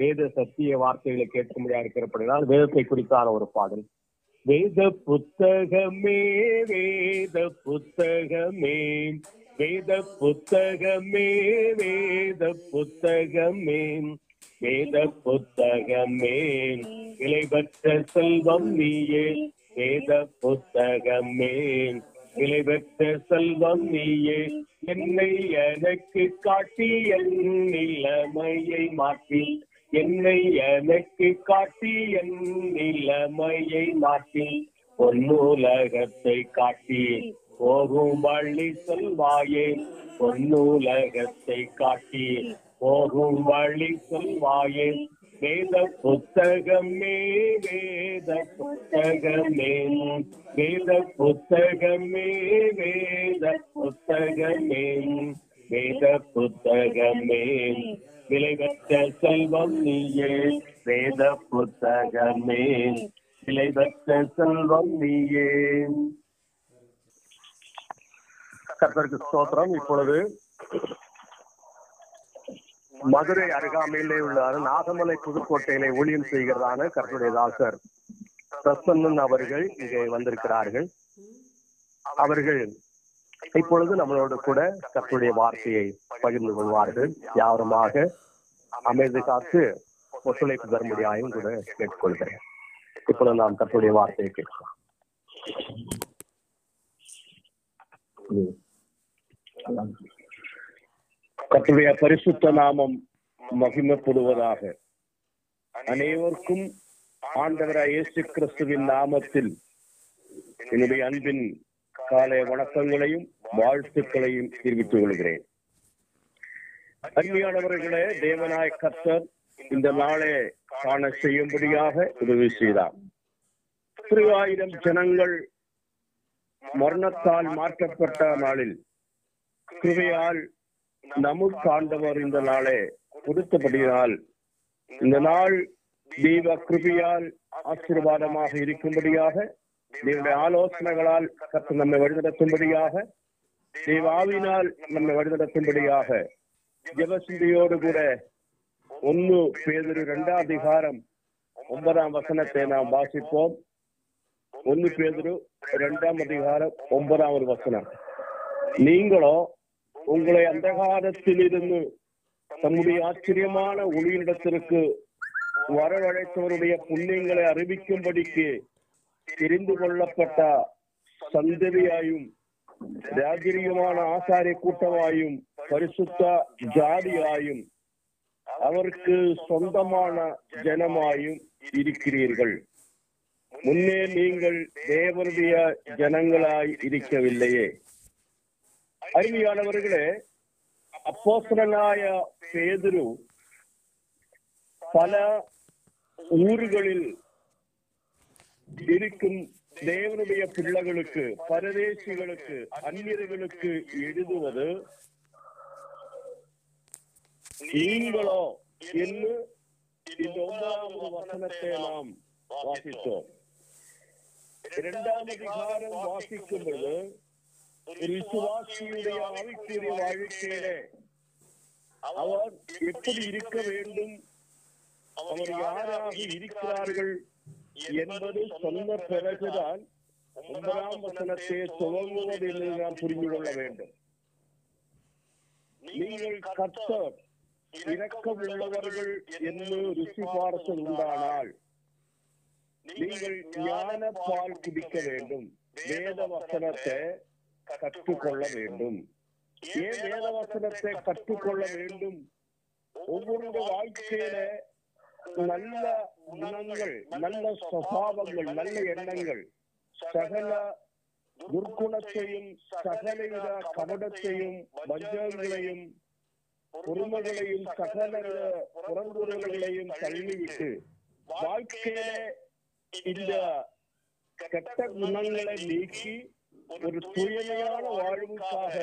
வேத சத்திய வார்த்தைகளை கேட்கும்படியாக இருக்கிறபடினால் வேதத்தை குறித்தான ஒரு பாடல். வேத புத்தகமே வேத புத்தகமே வேத புத்தகமே வேத புத்தகமே வேத புத்தகமே. இலைபற்ற செல்வம் நீயே வேத புத்தகமே. இலைபற்ற செல்வம் நீயே என்னை எனக்கு காட்டி என் நிலைமையை மாற்றி. என்னை எனக்கு காட்டி என் நிலைமையை மாற்றி பொன்னூலகத்தை காட்டி. போகும் வழி சொல்வாயே பொன்னூலகத்தை காட்டி. போகும் வழி சொல்வாயே வேத புத்தகமே வேத புத்தகமே. வேத புத்தகமே வேத புத்தகமே வேத புத்தகமே. விளைவற்ற செல்வம் நீயே வேத புத்தகமே. விளைவற்ற செல்வம் நீயே. கர்த்தருக்கு ஸ்தோத்திரம். இப்பொழுது மதுரை அருகாமையிலே உள்ள நாகமலை புதுக்கோட்டையிலே ஊழியம் செய்கிறதான கர்த்தருடைய தாசர் பிரசன்னன் அவர்கள் இங்கே வந்திருக்கிறார்கள். அவர்கள் இப்பொழுது நம்மளோடு கூட கர்த்தருடைய வார்த்தையை பகிர்ந்து கொள்வார்கள். யாருமாக? அமைதி காத்து ஒத்துழைப்பு தரும்படியாயும் கூட கேட்டுக்கொள்கிறேன். இப்பொழுது நாம் கர்த்தருடைய வார்த்தையை கேட்கலாம் கத்துடைய பரிசுத்த நாமம் மகிமைப்படுவதாக அனைவருக்கும் ஆண்டவராய் இயேசு கிறிஸ்துவின் நாமத்தில் என்னுடைய அன்பின் காலை வணக்கங்களையும் வாழ்த்துக்களையும் தெரிவித்துக் கொள்கிறேன். அன்பியானவர்களே தேவனாய் கர்த்தர் இந்த நாளே காண செய்யும்படியாக உதவி செய்தார். திருவாயிரம் ஜனங்கள் மரணத்தால் மாற்றப்பட்ட நாளில் கிருவையால் நமக்கு ஆண்டவர் இந்த நாளே கொடுத்தபடியால் இந்த நாள் தெய்வ கிருபியால் ஆசீர்வாதமாக இருக்கும்படியாக தேவனுடைய ஆலோசனைகளால் கற்று நம்மை வழிநடத்தும்படியாக தேவாவினால் நம்மை வழிநடத்தும்படியாக ஜெபசிந்தியோடு கூட ஒன்னு பேதொரு இரண்டாம் அதிகாரம் ஒன்பதாம் வசனத்தை நாம் வாசிப்போம். ஒன்னு பேதொரு இரண்டாம் அதிகாரம் ஒன்பதாம் ஒரு வசனம். நீங்களோ உங்களை அந்தகாரத்தில் இருந்து தம்முடைய ஆச்சரியமான ஒளியிடத்திற்கு வரவழைத்தவருடைய புண்ணியங்களை அறிவிக்கும்படிக்கு தெரிந்து கொள்ளப்பட்ட சந்ததியாயும் ராஜரீகமான ஆசாரிய கூட்டமாயும் பரிசுத்த ஜாதியாயும் அவருக்கு சொந்தமான ஜனமாயும் இருக்கிறீர்கள். முன்னே நீங்கள் தேவனுடைய ஜனங்களாய் இருக்கவில்லையே. அருமையானவர்களே அப்போசனாய பேதுரு பல ஊர்களில் இருக்கும் தேவனுடைய பிள்ளைகளுக்கு பரதேசிகளுக்கு அந்நியர்களுக்கு எழுதுவது நீங்களோ என்று இந்த ஒன்பதாவது வசனத்தை நாம் வாசித்தோம் இரண்டாம் அதிகாரம் வாசிக்கும் பொழுது ஒரு விசுவாசியுடைய ஆவிக்குரிய வாழ்க்கையிலே அவர் எப்படி இருக்க வேண்டும் அவர் யாராக இருக்கிறார்கள் என்பது சொன்ன பிறகுதான் ஒன்பதாம் வசனத்தை துவங்குவது என்று நாம் புரிந்து கொள்ள வேண்டும். நீங்கள் கர்த்தர் இரக்கம் உள்ளவர்கள் என்று ருசி பார்த்தல் உண்டானால் நீங்கள் ஞான பால் குடிக்க வேண்டும். வேத வசனத்தை கற்றுக்கொள்ள வேண்டும். ஏன் வேத வசனத்தை கற்றுக்கொள்ள வேண்டும்? ஒவ்வொரு வாழ்க்கையில நல்ல குணங்கள் நல்ல சுவாவங்கள் நல்ல எண்ணங்கள் சகல துர்க்குணத்தையும் சகலவித கபடத்தையும் வஞ்சகங்களையும் பொறுமைகளையும் சகல புறங்குறல்களையும் தள்ளிவிட்டு வாழ்க்கையில இந்த கெட்ட குணங்களை நீக்கி ஒரு தூய்மையான வாழ்வுக்காக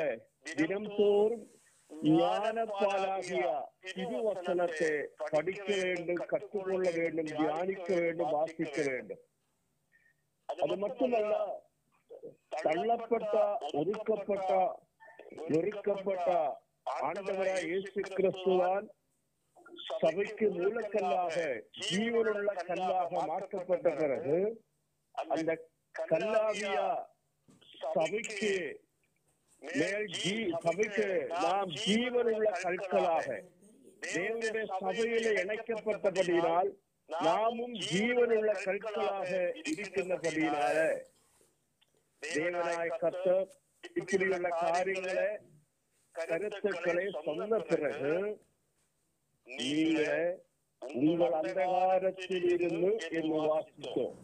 தினம்தோறும் ஞான பாலாகிய திருவசனத்தை படிக்க வேண்டும் கற்றுக்கொள்ள வேண்டும் தியானிக்க வேண்டும் வாசிக்க வேண்டும். அது மட்டுமல்ல தள்ளப்பட்ட ஒதுக்கப்பட்ட நொறுக்கப்பட்ட ஆண்டவராய் இயேசு கிறிஸ்துவான் சபைக்கு மூலக்கல்லாக ஜீவனுள்ள கல்லாக மாற்றப்பட்ட பிறகு அந்த கல்லாகிய சபைக்கு மேல் சபைக்கு நாம் ஜீவனுள்ள கற்களாக தேவனுடைய சபையில இணைக்கப்பட்டபடியினால் நாமும் ஜீவனுள்ள கற்களாக இருக்கின்றபடியினால. தேவனாய கர்த்தர் இப்படியுள்ள காரியங்களை கருத்துக்களை சொன்ன பிறகு நீங்க உங்கள் அந்தகாரத்தில் இருந்து என்று வாசித்தோம்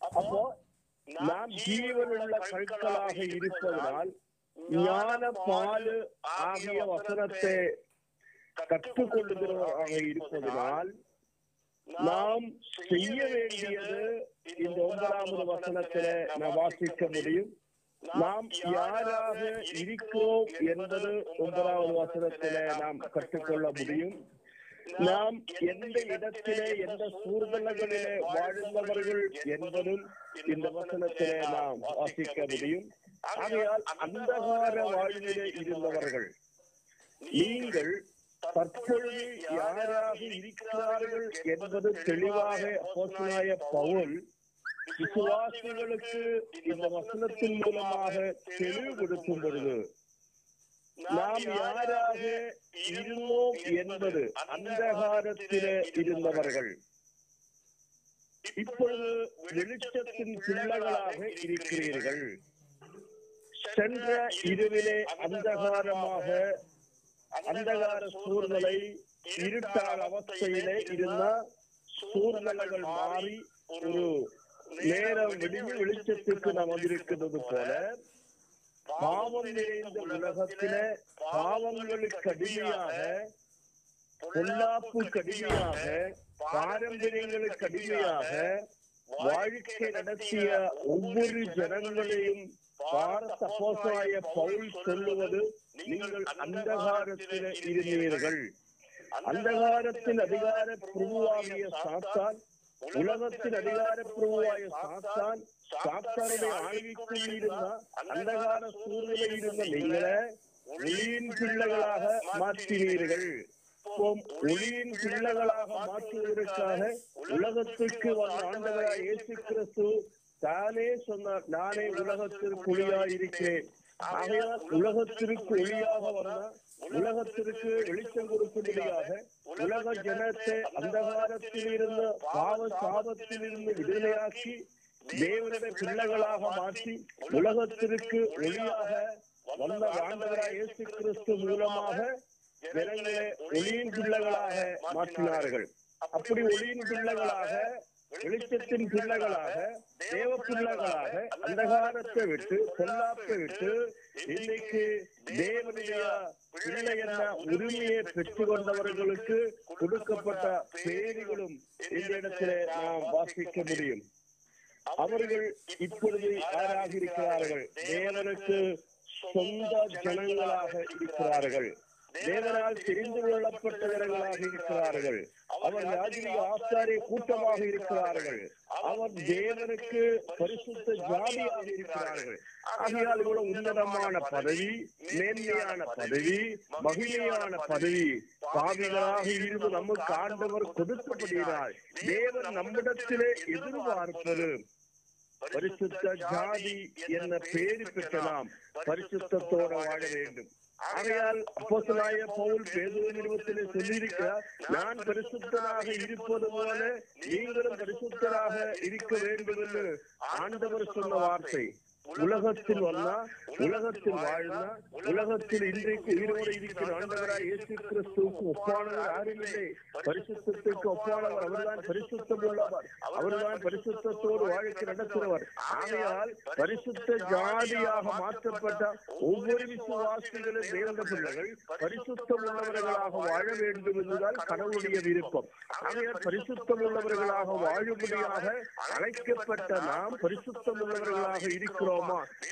அப்போ நாம் ஜீவனுள்ள கற்களாக இருப்பதனால் ஞான பாலு ஆகிய வசனத்தை கற்றுக்கொள்ளுகிறவராக இருப்பதனால் நாம் செய்ய வேண்டியது இந்த ஒன்பதாவது வசனத்தில நான் வாசிக்க முடியும் நாம் யாராக இருக்கிறோம் என்பது ஒன்பதாவது வசனத்தில நாம் கற்றுக்கொள்ள முடியும் நாம் எந்த இடத்திலே எந்த சூழ்நிலைகளிலே வாழ்ந்தவர்கள் என்பதும் இந்த வசனத்திலே நாம் வாசிக்க முடியும் ஆகையால் அந்தகார வாழ்விலே இருந்தவர்கள். நீங்கள் தற்பொழுது யாராக இருக்கிறார்கள் என்பது தெளிவாக அப்போஸ்தலனாய பவுல் விசுவாசிகளுக்கு இந்த வசனத்தின் மூலமாக தெளிவுபடுத்தும் பொழுது நாம் யாராக இருந்தோம் என்பது அந்தகாரத்திலே இருந்தவர்கள். இப்பொழுது வெளிச்சத்தின் பிள்ளைகளாக இருக்கிறீர்கள். சென்ற இருவிலே அந்தகாரமாக அந்தகார சூழ்நிலை இருட்டால் அவஸ்தையிலே இருந்த சூழ்நிலைகள் மாறி ஒரு நேரம் விடிவு வெளிச்சத்துக்கு நாம் வந்திருக்கிறது போல பாவம் நிறைந்த உலகத்தில பாவங்களுக்கு அடிமையாக பொல்லாப்பு கடுமையாக பாரம்பரியங்களுக்கு அடிமையாக வாழ்க்கை நடத்திய ஒவ்வொரு ஜனங்களையும் பாரத அப்போஸ்தலனாய பவுல் சொல்லுவது நீங்கள் அந்தகாரத்தில் இருந்தீர்கள். அந்தகாரத்தின் அதிகார பிரபுவாகிய சாத்தான் உலகத்தின் அதிகார பிரபுவாய சாத்தான் சாத்தானுடைய ஆழ்விக்குள் இருந்த அந்தகார சூழ்நிலை இருந்த நீங்களே ஒளியின் பிள்ளைகளாக மாற்றினீர்கள். ஒளியின் பிள்ளைகளாக மாற்றுவதற்காக உலகத்துக்கு வந்த ஆண்டவராய் இயேசு கிறிஸ்து தானே சொன்னார் நானே உலகத்திற்கு ஒளியாய் இருக்கிறேன் ஆகையால் உலகத்திற்கு ஒளியாக வந்தார் உலகத்திற்கு வெளிச்சம் கொடுக்கும்படியாக உலக ஜனத்தை அந்தகாரத்தில் இருந்த பாவ சாபத்தில் இருந்து விடுதலையாக்கி தேவனுடைய பிள்ளைகளாக மாற்றி உலகத்திற்கு ஒளியாக வந்த ஆண்டவராய் இயேசு கிறிஸ்து மூலமாக ஜனங்களை ஒளியின் பிள்ளைகளாக மாற்றினார்கள் அப்படி ஒளியின் பிள்ளைகளாக வெளிச்சத்தின் பிள்ளைகளாக தேவ பிள்ளைகளாக அந்தகாரத்தை விட்டு பொல்லாப்பை விட்டு இன்னைக்கு தேவனுடைய பிள்ளை என்ற உரிமையை பெற்றுக் கொண்டவர்களுக்கு கொடுக்கப்பட்ட பேர்களும் இந்த இடத்திலே நாம் வாசிக்க முடியும். அவர்கள் இப்பொழுது யாராக இருக்கிறார்கள் தேவனுக்கு சொந்த ஜனங்களாக இருக்கிறார்கள். தேவனால் தெரிந்து கொள்ளப்பட்டவர்களாக இருக்கிறார்கள். அவர் ராஜீக ஆசாரிய கூட்டமாக இருக்கிறார்கள். அவர் தேவனுக்கு பரிசுத்த ஜாதியாக இருக்கிறார்கள். ஆகையால் இவ்வளவு உன்னதமான பதவி மேன்மையான பதவி மகிமையான பதவி. பாவிகளாக இருந்து நமக்கு ஆண்டவர் கொடுக்கப்படுகிறார் தேவன் நம்மிடத்திலே எதிர்பார்ப்பது. பரிசுத்த ஜாதி என்ற பேரு பெற்ற நாம் பரிசுத்தத்தோட வாழ வேண்டும். ஆகையால் அப்போசலாய பவுல் பேதுரு நிறுவத்திலே சொல்லியிருக்கிறார் நான் பரிசுத்தராக இருப்பது போல நீங்களும் பரிசுத்தராக இருக்க வேண்டும் என்று ஆண்டவர் சொன்ன வார்த்தை. உலகத்தில் வந்தா உலகத்தில் வாழ்ந்தா உலகத்தில் இன்றைக்கு உயிரோடு இருக்கிற ஆண்டவராய் இயேசு கிறிஸ்துவுக்கு ஒப்பானவர் யாரும் இல்லை. பரிசுத்தத்துக்கு ஒப்பானவர் அவர்தான் பரிசுத்தம் உள்ளவர் அவர்தான் பரிசுத்தத்தோடு வாழ்க்கை நடத்துகிறவர். ஆகையால் பரிசுத்த ஜாதியாக மாற்றப்பட்ட ஒவ்வொரு விசுவாசிகளும் தேவந்த பிள்ளைகள் பரிசுத்தம் உள்ளவர்களாக வாழ வேண்டும் என்பதுதான் கடவுளுடைய விருப்பம். ஆகையால் பரிசுத்தம் உள்ளவர்களாக வாழும்படியாக அழைக்கப்பட்ட நாம் பரிசுத்தம் உள்ளவர்களாக இருக்கிறோமா.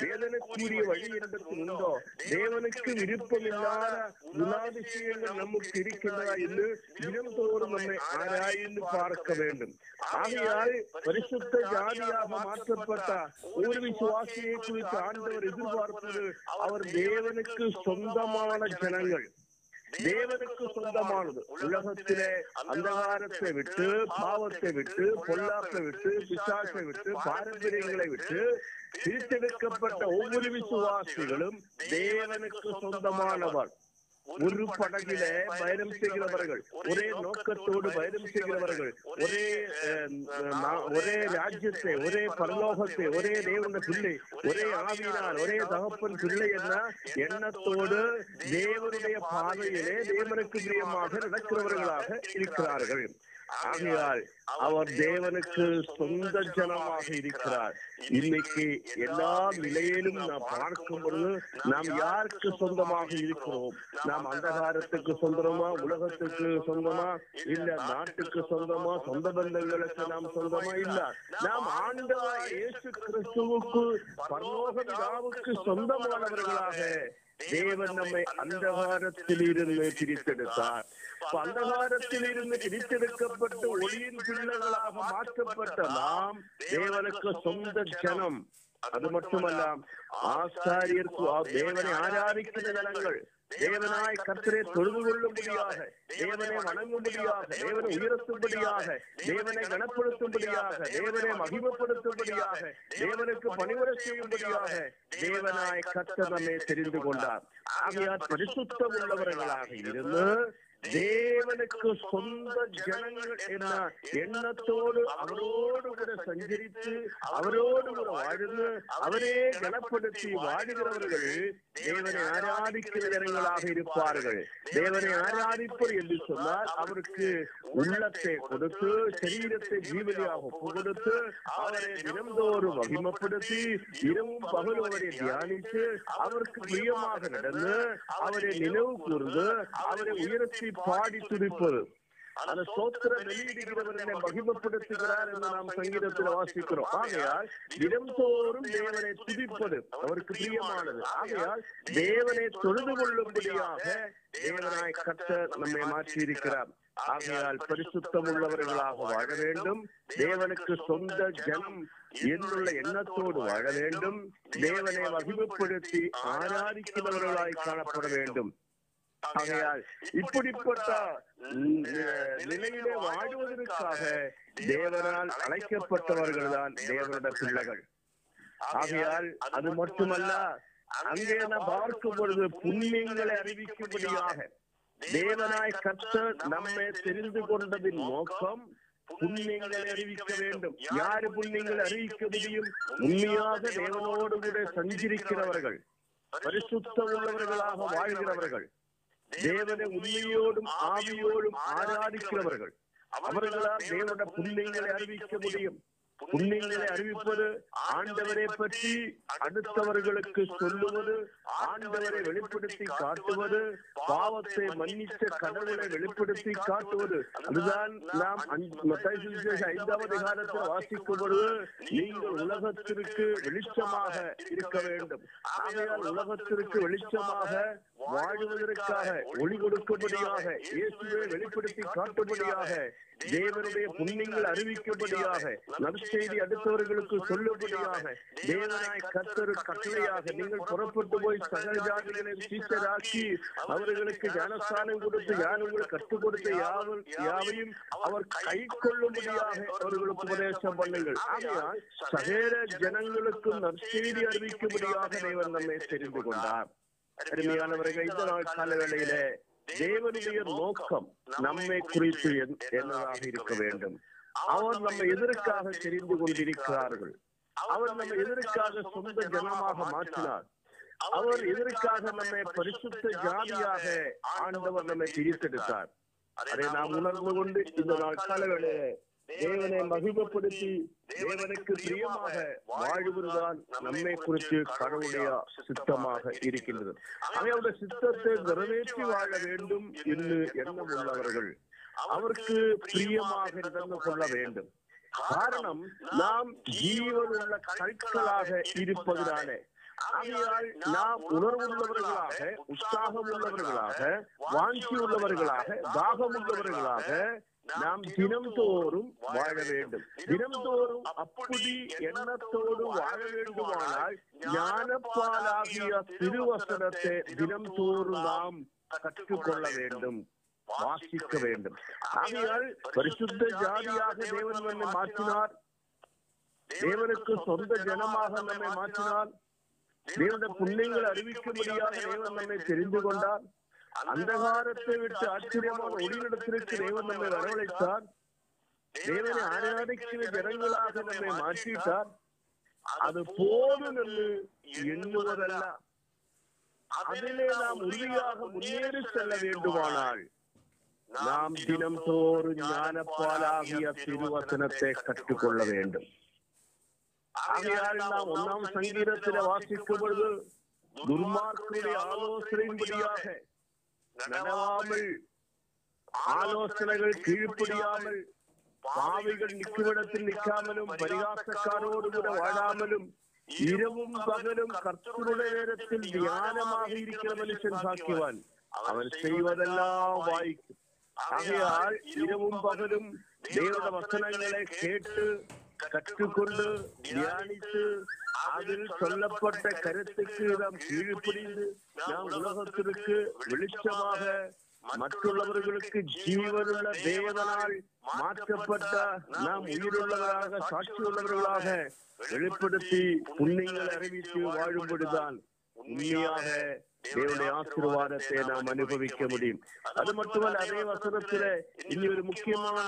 வேதனைக்குரிய வழி இடத்தில் உண்டோ? தேவனுக்கு விருப்பம் இல்லாத குணாதிசயங்கள் நமக்கு இருக்கின்றதா என்று தினந்தோறும் நம்மை ஆராய்ந்து பார்க்க வேண்டும். ஆகையால் பரிசுத்த ஜாதியாக மாற்றப்பட்ட ஒரு விசுவாசியை குறித்து ஆண்டவர் எதிர்பார்ப்பது அவர் தேவனுக்கு சொந்தமான ஜனங்கள். தேவனுக்கு சொந்தமானது. உலகத்திலே அந்தகாரத்தை விட்டு பாவத்தை விட்டு பொல்லாப்பை விட்டு பிசாசை விட்டு பாரம்பரியங்களை விட்டு பிரித்தெடுக்கப்பட்ட ஒவ்வொரு விசுவாசிகளும் தேவனுக்கு சொந்தமானவர். ஒரு படகில பயணம் செய்கிறவர்கள் ஒரே நோக்கத்தோடு பயணம் செய்கிறவர்கள் ஒரே ஒரே ராஜ்யத்தை ஒரே பரலோகத்தை ஒரே தேவன பிள்ளை ஒரே ஆவியினால் ஒரே தகப்பன் பிள்ளை என்ற எண்ணத்தோடு தேவனுடைய பாதையிலே தேவனுக்கு பிரியமாக நடக்கிறவர்களாக இருக்கிறார்கள். ஆகையால் அவர் தேவனுக்கு சொந்த ஜனமாக இருக்கிறார். இன்னைக்கு எல்லா நிலையிலும் நாம் பார்க்கும் பொழுது நாம் யாருக்கு சொந்தமாக இருக்கிறோம்? நாம் அந்தகாரத்துக்கு சொந்தமா? உலகத்துக்கு சொந்தமா? இல்ல நாட்டுக்கு சொந்தமா? சொந்த பந்தங்களுக்கு நாம் சொந்தமா? இல்ல. நாம் ஆண்டவா இயேசு கிறிஸ்துவுக்கு பரலோக சொந்தமானவர்களாக தேவன் நம்மை அந்தகாரத்தில் இருந்து பிரித்தெடுத்தார் அப்ப அந்தகாரத்தில் இருந்து பிரித்தெடுக்கப்பட்டு ஒளியின் பிள்ளைகளாக மாற்றப்பட்ட நாம் தேவனுக்கு சொந்த ஜனம் அது மட்டுமல்ல ஆசாரியர் தேவனை ஆராதிக்கிற ஜனங்கள் தேவனாய் கர்த்தரை தொழுது கொள்ளும்படியாக தேவனை வணங்கும்படியாக தேவனை உயர்த்தும்படியாக தேவனை கனப்படுத்தும்படியாக தேவனை மகிமப்படுத்தும்படியாக தேவனுக்கு பணிவுரை செய்யும்படியாக தேவனாய் கர்த்தர் நம்மை தெரிந்து கொண்டார். ஆகையால் பரிசுத்தம் உள்ளவர்களாக இருந்து தேவனுக்கு சொந்த ஜனங்கள் என்ன? எண்ணத்தோடு அவரோடு கூட சஞ்சரித்து அவரோடு கூட வாழ்ந்து அவரே கனப்படுத்தி வாழ்கிறவர்கள் தேவனை ஆராதிக்கிற ஜனங்களாக இருப்பார்கள். தேவனை ஆராதிப்பர் என்று சொன்னால் அவருக்கு உள்ளத்தை கொடுத்து சரீரத்தை ஜீவனியாக கொடுத்து அவரை தினந்தோறும் மகிமப்படுத்தி இரவும் பகலும் அவரை தியானித்து அவருக்கு பிரியமாக நடந்து அவரை நினைவு கூர்ந்து அவரை உயர்த்தி பாடி துடிப்பது அந்த சோத்திர வெளியிடுகிறவர் என்னை மகிமப்படுத்துகிறார் என்று நாம் சங்கீதத்தில் வாசிக்கிறோம். ஆகையால் தினம்தோறும் தேவனை துதிப்பது அவருக்கு பிரியமானது. ஆகையால் தேவனை தொழுது கொள்ளும்படியாக தேவனாய் கத்த நம்மை மாற்றி இருக்கிறார் ஆகையால் பரிசுத்தம் உள்ளவர்களாக வாழ வேண்டும். தேவனுக்கு சொந்த ஜனம் என்னுள்ள எண்ணத்தோடு வாழ வேண்டும். தேவனை மகிமைப்படுத்தி ஆராதிக்கிறவர்களாய் காணப்பட வேண்டும். ஆகையால் இப்படிப்பட்ட நிலையிலே வாழுவதற்காக தேவனால் அழைக்கப்பட்டவர்கள் தான் தேவனுடைய பிள்ளைகள். ஆகையால் அது மட்டுமல்ல அங்கே நாம் பார்க்கும் பொழுது புண்ணியங்களை அறிவிக்கும்படியாக தேவனாய் கர்த்தர் நம்மை தெரிந்து கொண்டதின் நோக்கம் புண்ணியங்களை அறிவிக்க வேண்டும். யாரு புண்ணியங்களை அறிவிக்க முடியும்? உண்மையாக தேவனோடு கூட சஞ்சரிக்கிறவர்கள். பரிசுத்தம் உள்ளவர்களாக வாழ்கிறவர்கள். தேவனை உண்மையோடும் ஆவியோடும் ஆராதிக்கிறவர்கள். அவர்களால் தேவனோட புண்ணியங்களை அறிவிக்க முடியும். புண்ணியங்களை அறிவிப்பது ஆண்டவரை பற்றி அடுத்தவர்களுக்கு சொல்லுவது ஆண்டவரை வெளிப்படுத்தி காட்டுவது பாவத்தை மன்னித்த கடவுளை வெளிப்படுத்தி காட்டுவது. அதுதான் நாம் ஐந்தாவது காலத்தில் வாசிக்கும் பொழுது நீங்கள் உலகத்திற்கு வெளிச்சமாக இருக்க வேண்டும். ஆகையால் உலகத்திற்கு வெளிச்சமாக வாழ்வதற்காக ஒளி கொடுக்கும்படியாக இயேசுவை வெளிப்படுத்தி காட்டும்படியாக தேவனுடைய புண்ணியங்கள் அறிவிக்கும்படியாக நற்செய்தி அடுத்தவர்களுக்கு சொல்லும்படியாக தேவனாய் கத்தரு கட்டளையாக நீங்கள் புறப்பட்டு போய் சகல ஜாதிகளை சீசராக்கி அவர்களுக்கு ஞானஸ்தானம் கொடுத்து ஞானங்களை கற்றுக் கொடுத்த யாவர் யாவையும் அவர் கை கொள்ளும்படியாக அவர்களுக்கு உபதேசம் பண்ணுங்கள். ஆகையால் சகல ஜனங்களுக்கும் நற்செய்தி அறிவிக்கும்படியாக தேவன் நம்மை தெரிந்து கொண்டார். அருமையானவர்கள் இந்த நாள் கால வேளையிலே தேவனுடைய நோக்கம் நம்மை குறித்து என்- என்னதாக இருக்க வேண்டும். அவர் நம்மை எதற்காக தெரிந்து கொண்டிருக்கிறார்கள்? அவர் நம்மை எதற்காக சொந்த ஜனமாக மாற்றினார்? அவர் எதற்காக நம்மை பரிசுத்த ஜாதியாக ஆண்டவர் நம்மை பிரித்தெடுத்தார். அதை நாம் உணர்ந்து கொண்டு இந்த நாள் காலங்களிலே தேவனை மகிமைப்படுத்தி தேவனுக்கு பிரியமாக வாழ்வதுதான் நம்மை குறித்து கடவுளுடைய சித்தமாக இருக்கின்றது அவருடைய சித்தத்தை நிறைவேற்றி வாழ வேண்டும் என்று எண்ணம் உள்ளவர்கள் அவருக்கு பிரியமாக நடந்து கொள்ள வேண்டும். காரணம் நாம் ஜீவனுள்ள கற்களாக இருப்பதினாலே. ஆகையால் நாம் உணர்வுள்ளவர்களாக உற்சாகம் உள்ளவர்களாக வாஞ்சி உள்ளவர்களாக தாகம் உள்ளவர்களாக நாம் தினம்தோறும் வாழ வேண்டும். தினம்தோறும் அப்படி எண்ணத்தோடு வாழ வேண்டுமானால் ஞானப்பாலாகிய திருவசனத்தை தினம்தோறும் நாம் கற்றுக்கொள்ள வேண்டும். வாசிக்க வேண்டும். ஆகையால் பரிசுத்த ஜாதியாக தேவன் நம்மை மாற்றினார். தேவனுக்கு சொந்த ஜனமாக நம்மை மாற்றினார். தேவனுடைய புண்ணியங்கள் அறிவிக்கும்படியாக தேவன் நம்மை தெரிந்து கொண்டார். அந்தகாரத்தை விட்டு ஆச்சரியமான ஒளியிடத்திற்கு தேவன் நம்மை வரவழைத்தார் தேவனை ஆராதிக்கிற ஜனங்களாக நம்மை மாற்றிட்டார் அது போதும் என்று எண்ணுவதல்ல அதிலே நாம் உறுதியாக முன்னேறி செல்ல வேண்டுமானால் நாம் தினம் தோறும் ஞானப்பாலாகிய திருவசனத்தை கற்றுக்கொள்ள வேண்டும் ஆகையால் நாம் ஒன்னாம் சங்கீதத்திலே வாசிக்கும் ആലോചനകൾ കീഴ്പിടിയാമൽ. പാവികൾ നിൽക്കുവിടത്തിൽ നിൽക്കാമലും പരിഹാസക്കാരോടുകൂടെ വാഴാമലും ഇരവും പകലും കർത്തരുടെ നേരത്തിൽ ധ്യാനമാകിയിരിക്കുന്ന മനുഷ്യൻ ഭാഗ്യവാൻ. അവൻ ചെയ്യുവതെല്ലാം വായിക്കും. ആകയാൽ ഇരവും പകലും ദൈവത വസനങ്ങളെ കേട്ട് கற்றுக்கொண்டு தியானித்து அதில் சொல்லப்பட்ட கருத்துக்கு நாம் கீழ்ப்படிந்து நாம் உலகத்திற்கு வெளிச்சமாக மற்றுள்ளவர்களுக்கு ஜீவனுள்ள தேவனால் மாற்றப்பட்ட நாம் உயிருள்ளவராக சாட்சி உள்ளவர்களாக வெளிப்படுத்தி புண்ணியங்கள் அறிவித்து வாழும்படிதான் உண்மையாக தேவனுடைய ஆசீர்வாதத்தை நாம் அனுபவிக்க முடியும். அது மட்டுமல்ல அதே வசனத்துல இனி ஒரு முக்கியமான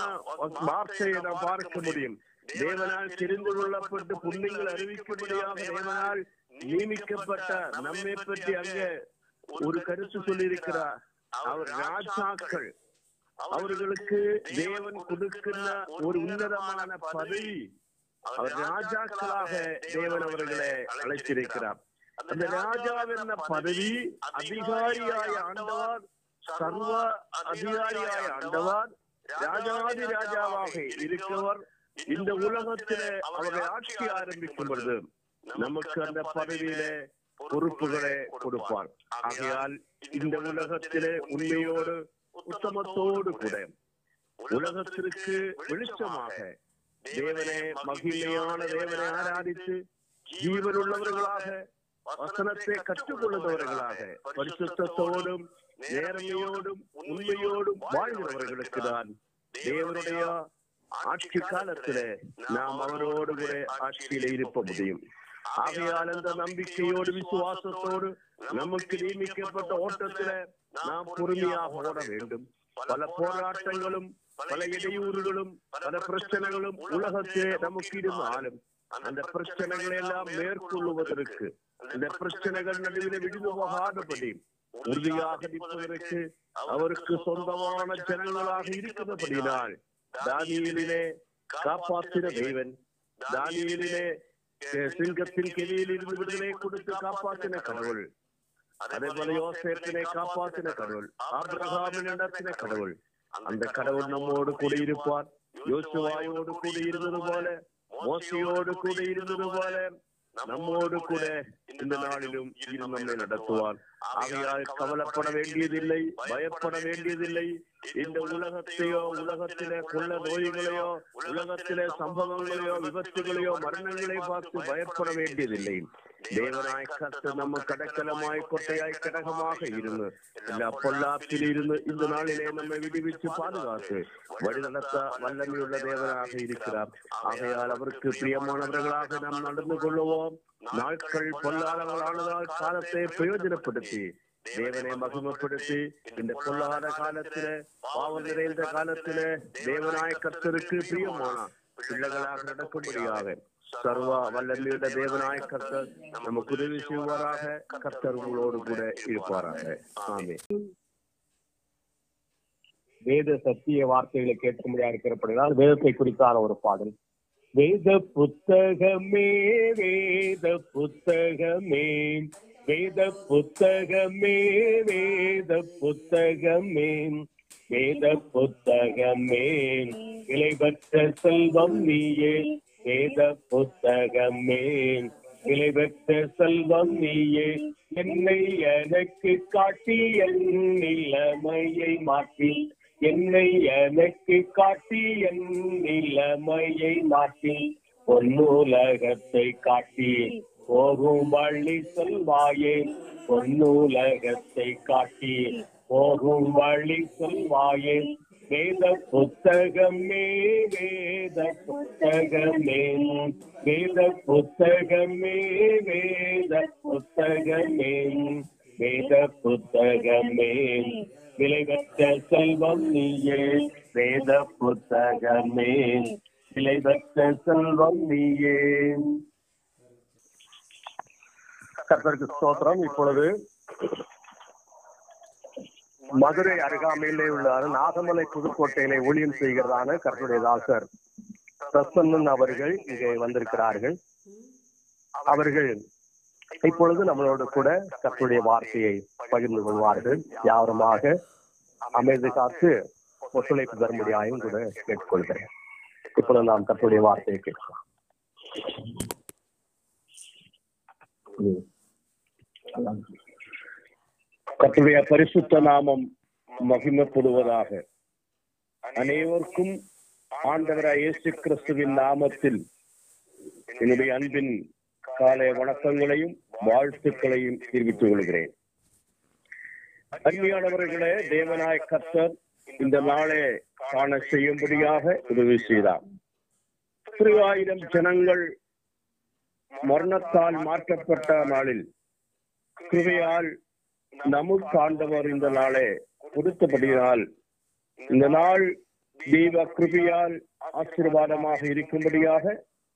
வார்த்தையை நாம் பார்க்க முடியும். தேவனால் தெரிந்து கொள்ளப்பட்டு புண்ணியங்கள் அறிவிக்கும்படியாக தேவனால் நியமிக்கப்பட்ட நம்மை பற்றி அங்க ஒரு கருத்து சொல்லியிருக்கிறார். அவர் ராஜாக்கள். அவர்களுக்கு தேவன் கொடுக்கிற ஒரு உன்னதமான பதவி அவர் ராஜாக்களாக தேவன் அவர்களை அழைத்திருக்கிறார். அந்த ராஜா என்ற பதவி அதிகாரியாய ஆண்டவர் சர்வ அதிகாரியாய ஆண்டவர் ராஜாதி ராஜாவாக இருக்கவர் இந்த உலகத்திலே அவரை ஆட்சி ஆரம்பிக்கும் பொழுது நமக்கு அந்த பதவியிலே பொறுப்புகளை கொடுப்பார். ஆகையால் இந்த உலகத்திலே உண்மையோடு உத்தமத்தோடு கூட உலகத்திற்கு வெளிச்சமாக தேவனே மகிமையான தேவனை ஆராதித்து ஜீவனுள்ளவர்களாக வசனத்தை கற்றுக்கொள்ளுபவர்களாக பரிசுத்தத்தோடும் நேர்மையோடும் உண்மையோடும் வாழ்கிறவர்களுக்கு தான் தேவனுடைய ஆட்சி காலத்திலே நாம் அவரோடு கூட ஆட்சியில இருப்ப முடியும் ஆகையால் அந்த நம்பிக்கையோடு விசுவாசத்தோடு நமக்கு நியமிக்கப்பட்ட ஓட்டத்தில நாம் பொறுமையாக ஓட வேண்டும் பல போராட்டங்களும் பல இடையூறுகளும் பல பிரச்சனைகளும் உலகத்திலே நமக்கு இருந்தாலும் அந்த பிரச்சனைகளை எல்லாம் மேற்கொள்ளுவதற்கு இந்த பிரச்சனைகள் நடுவில் விடுந்து போகாதபடி உறுதியாக நிற்பதற்கு அவருக்கு சொந்தமான ஜனங்களாக இருக்கிறபடினால் தானியலிலே காப்பாற்றின தேவன் தானியலிலே சிங்கத்தின் கிளியில் இருந்து விடுதலை கொடுத்து காப்பாற்றின கடவுள் அதே போல யோசேப்பினை காப்பாற்றின கடவுள் ஆபிரகாமின் நடத்தின கடவுள் அந்த கடவுள் நம்மோடு கூட இருப்பார் யோசுவாயோடு கூட நம்மோடு கூட இந்த நாளிலும் இரு நம்மை நடத்துவார். ஆகையால் கவலைப்பட வேண்டியதில்லை பயப்பட வேண்டியதில்லை. இந்த உலகத்தையோ உலகத்திலே கொள்ள நோய்களையோ உலகத்திலே சம்பவங்களையோ விபத்துகளையோ மரணங்களை பார்த்து பயப்பட வேண்டியதில்லை. தேவனாய் கத்து நம்ம கடக்கலமாய் கொட்டையாய் கடகமாக இருந்து எல்லா பொல்லாப்பில் இருந்து இந்த நாளிலே நம்மை விடுவிச்சு பாதுகாத்து வழிநடத்த வல்லமையுள்ள தேவனாக இருக்கிறார் ஆகையால் அவருக்கு பிரியமானவர்களாக நாம் நடந்து கொள்ளுவோம் நாட்கள் பொல்லாதவர்களானதால் காலத்தை பிரயோஜனப்படுத்தி தேவனை மகிமைப்படுத்தி இந்த பொல்லாத காலத்தில பாவம் நிறைந்த காலத்தில தேவனாய் கர்த்தருக்கு பிரியமான பிள்ளைகளாக நடக்கும்படியாக சர்வ வல்லமையுள்ள தேவனாய கர்த்தர் நமக்கு உதவி செய்வாராக. கர்த்தர் உங்களோடு கூட இருப்பாராக. ஆமே வேத சத்திய வார்த்தைகளை கேட்கும்படியா இருக்கிறபடினால் வேதத்தை குறித்தான ஒரு பாடல். வேத புத்தகமே வேத புத்தகமே வேத புத்தகமே வேத புத்தகமே வேத புத்தகமே. இலைபற்ற செல்வம் நீயே வேத புத்தகமே. விலைபெற்ற செல்வம் நீயே. என்னை எனக்கு காட்டி என் நிலைமையை மாற்றி. என்னை எனக்கு காட்டி என் நிலைமையை மாற்றி. பொன்னுலகத்தை காட்டி போகும் வழி சொல்வாயே. பொன்னுலகத்தை காட்டி போகும் வழி சொல்வாயே. வேத புத்தகமே வேத புத்தகமே. வேத புத்தகமே வேத புத்தகமே. வேத புத்தகமே. விளைவற்ற செல்வம் நீயே வேத புத்தகமே. விளைவற்ற செல்வம் நீயே. கர்த்தருக்கு ஸ்தோத்திரம். இப்பொழுது மதுரை அருகாமையிலே உள்ள நாகமலை புதுக்கோட்டையிலே ஊழியம் செய்கிறதான கர்த்தருடைய தாசர் பிரசன்னன் அவர்கள் இங்கே வந்திருக்கிறார்கள். அவர்கள் இப்பொழுது நம்மளோட கூட கர்த்தருடைய வார்த்தையை பகிர்ந்து கொள்வார்கள். யாருமாக அமைதி காத்து ஒத்துழைப்பு தரும்படியாயும் கூட கேட்டுக்கொள்கிறேன். இப்பொழுது நாம் கர்த்தருடைய வார்த்தையை கேட்கலாம். கத்துடைய பரிசுத்த நாமம் மகிமைப்படுவதாக. அனைவருக்கும் ஆண்டவராய் இயேசு கிறிஸ்துவின் நாமத்தில் என்னுடைய அன்பின் காலை வணக்கங்களையும் வாழ்த்துக்களையும் தெரிவித்துக் கொள்கிறேன். அருமையானவர்களே தேவநாய கர்த்தர் இந்த நாளே காண செய்யும்படியாக உதவி செய்தார். திருவாயிரம் ஜனங்கள் மரணத்தால் மாற்றப்பட்ட நாளில் கிருவையால் நமு சார்ந்தவர் இந்த நாளே கொடுத்தபடியால் இந்த நாள் தெய்வ கிருபியால் ஆசீர்வாதமாக இருக்கும்படியாக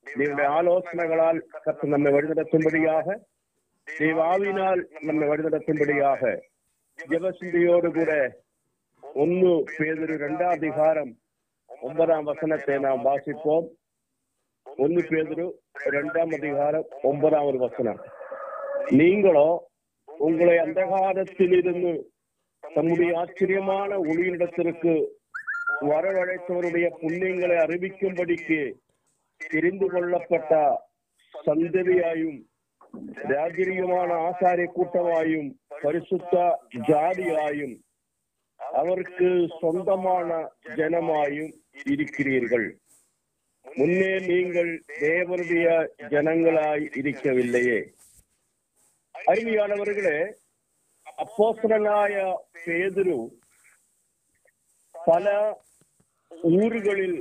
தேவனுடைய ஆலோசனைகளால் கற்று நம்மை வழிநடத்தும்படியாக தெய்வ ஆவினால் நம்மை வழிநடத்தும்படியாக ஜெபசிந்தையோடு கூட ஒன்னு பேதொரு இரண்டாம் அதிகாரம் ஒன்பதாம் வசனத்தை நாம் வாசிப்போம். ஒன்னு பேதொரு இரண்டாம் அதிகாரம் ஒன்பதாம் ஒரு வசனம். நீங்களோ உங்களை அந்தகாரத்தில் இருந்து தம்முடைய ஆச்சரியமான ஒளியிடத்திற்கு வரவழைத்தவருடைய புண்ணியங்களை அறிவிக்கும்படிக்கு தெரிந்து கொள்ளப்பட்ட சந்ததியாயும் ராஜரீகமான ஆசாரிய கூட்டமாயும் பரிசுத்த ஜாதியாயும் அவருக்கு சொந்தமான ஜனமாயும் இருக்கிறீர்கள். முன்னே நீங்கள் தேவனுடைய ஜனங்களாய் இருக்கவில்லையே. அருமையானவர்களே அப்போசனாய பேதுரு பல ஊர்களில்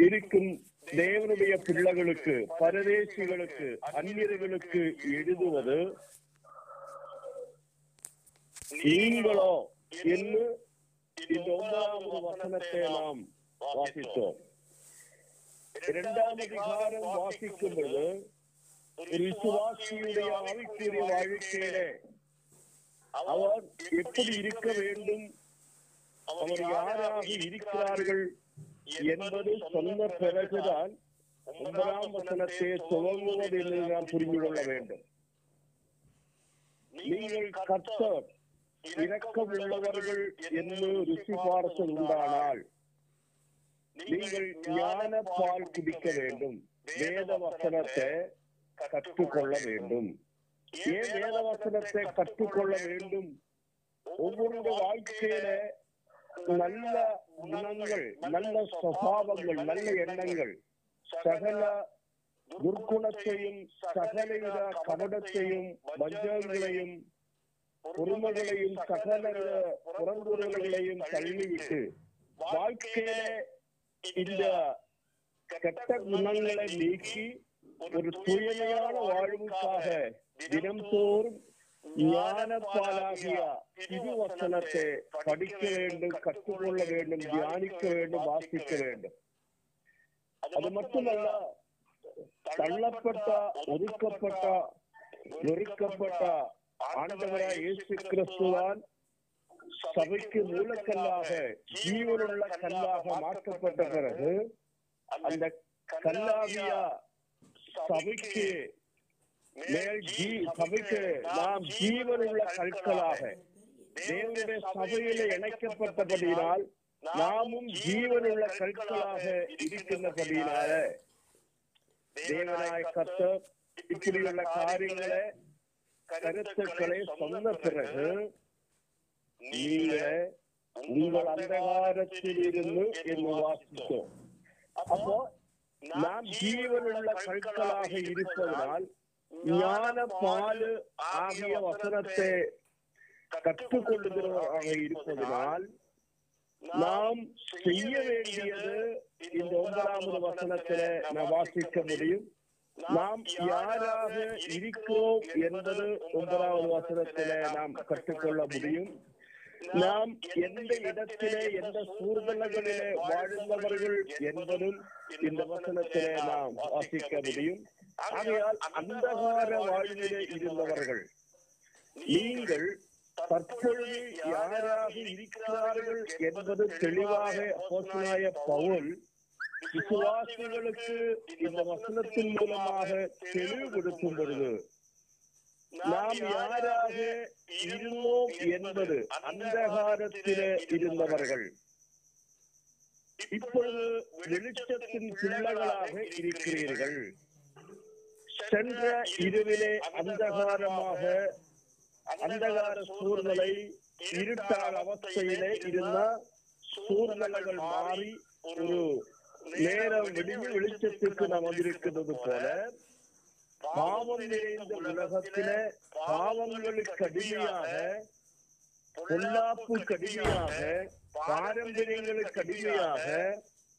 இருக்கும் தேவனுடைய பிள்ளைகளுக்கு பரதேசிகளுக்கு அந்நியர்களுக்கு எழுதுவது நீங்களோ என்று இந்த ஒன்பதாவது வசனத்தை நாம் வாசித்தோம். இரண்டாம் அதிகாரம் வாசிக்கும் பொழுது ஒரு விசுவாசியுடைய ஆவிக்குரிய வாழ்க்கையிலே அவர் எப்படி இருக்க வேண்டும்? அவர் யாராக இருக்கிறார்கள் என்பது சொன்ன பிறகுதான் ஒன்பதாம் வசனத்தை துவங்குவது என்று நாம் புரிந்து கொள்ள வேண்டும். நீங்கள் கர்த்தர் இரக்கம் உள்ளவர்கள் என்று ருசி பார்சல் உண்டானால் நீங்கள் ஞான பால் குடிக்க வேண்டும். வேத வசனத்தை கற்றுக்கொள்ள வேண்டும். ஏன் வேத வசனத்தை கற்றுக்கொள்ள வேண்டும்? ஒவ்வொரு வாழ்க்கையில நல்ல குணங்கள் நல்ல சுவாவங்கள் நல்ல எண்ணங்கள் சகல துர்க்குணத்தையும் சகலவித கபடத்தையும் வஞ்சகங்களையும் பொறுமைகளையும் சகல புறங்குறல்களையும் தள்ளிவிட்டு வாழ்க்கையில இந்த கெட்ட குணங்களை நீக்கி ஒரு தூய்மையான வாழ்வுக்காக தினம்தோறும் ஞானப்பாலாகிய திருவசனத்தை படிக்க வேண்டும் கற்றுக்கொள்ள வேண்டும் தியானிக்க வேண்டும் வாசிக்க வேண்டும். அது மட்டுமல்ல தள்ளப்பட்ட ஒதுக்கப்பட்ட வெறுக்கப்பட்ட ஆண்டவராய் இயேசு கிறிஸ்துவான் சபைக்கு மூலக்கல்லாக ஜீவனுள்ள கல்லாக மாற்றப்பட்ட பிறகு அந்த கல்லாகிய சபைக்கு மேல் சபைக்கு நாம் ஜீவனுள்ள கற்களாக தேவனுடைய சபையில இணைக்கப்பட்டபடியினால் நாமும் ஜீவனுள்ள கற்களாக இருக்கின்றபடியினால. தேவனாய கர்த்தர் இப்படியுள்ள காரியங்களை கருத்துக்களை சொன்ன பிறகு நீங்க உங்கள் அந்தகாரத்தில் இருந்து என்று வாசித்தோம் அப்போ நாம் ஜீவனுள்ள கற்களாக இருப்பதனால் ஞான பாலு ஆகிய வசனத்தை கற்றுக்கொள்ளுகிறவராக இருப்பதனால் நாம் செய்ய வேண்டியது இந்த ஒன்பதாவது வசனத்தில நான் வாசிக்க முடியும். நாம் யாராக இருக்கிறோம் என்பது ஒன்பதாவது வசனத்தில நாம் கற்றுக்கொள்ள முடியும். நாம் எந்த இடத்திலே எந்த சூழ்நிலைகளிலே வாழ்ந்தவர்கள் என்பதும் இந்த வசனத்திலே நாம் வாசிக்க முடியும். ஆகையால் அந்தகார வாழ்விலே இருந்தவர்கள் நீங்கள் தற்பொழுது யாராக இருக்கிறார்கள் என்பது தெளிவாக போசனாய பவுல் விசுவாசிகளுக்கு இந்த வசனத்தின் மூலமாக தெளிவுபடுத்தும் பொழுது நாம் யாராக இருந்தோம் என்பது அந்தகாரத்திலே இருந்தவர்கள் இப்பொழுது வெளிச்சத்தின் பிள்ளைகளாக இருக்கிறீர்கள் சென்ற இரவிலே அந்தகாரமாக அந்தகார சூழ்நிலை இருட்டான அவஸ்தையிலே இருந்த சூழ்நிலைகள் மாறி ஒரு நேரம் விடிஞ்சு வெளிச்சத்துக்கு நாம் வந்திருக்கிறது போல பாவம் நிறைந்த உலகத்தில பாவங்களுக்கு அடிமையாக பொல்லாப்பு கடுமையாக பாரம்பரியங்களுக்கு அடிமையாக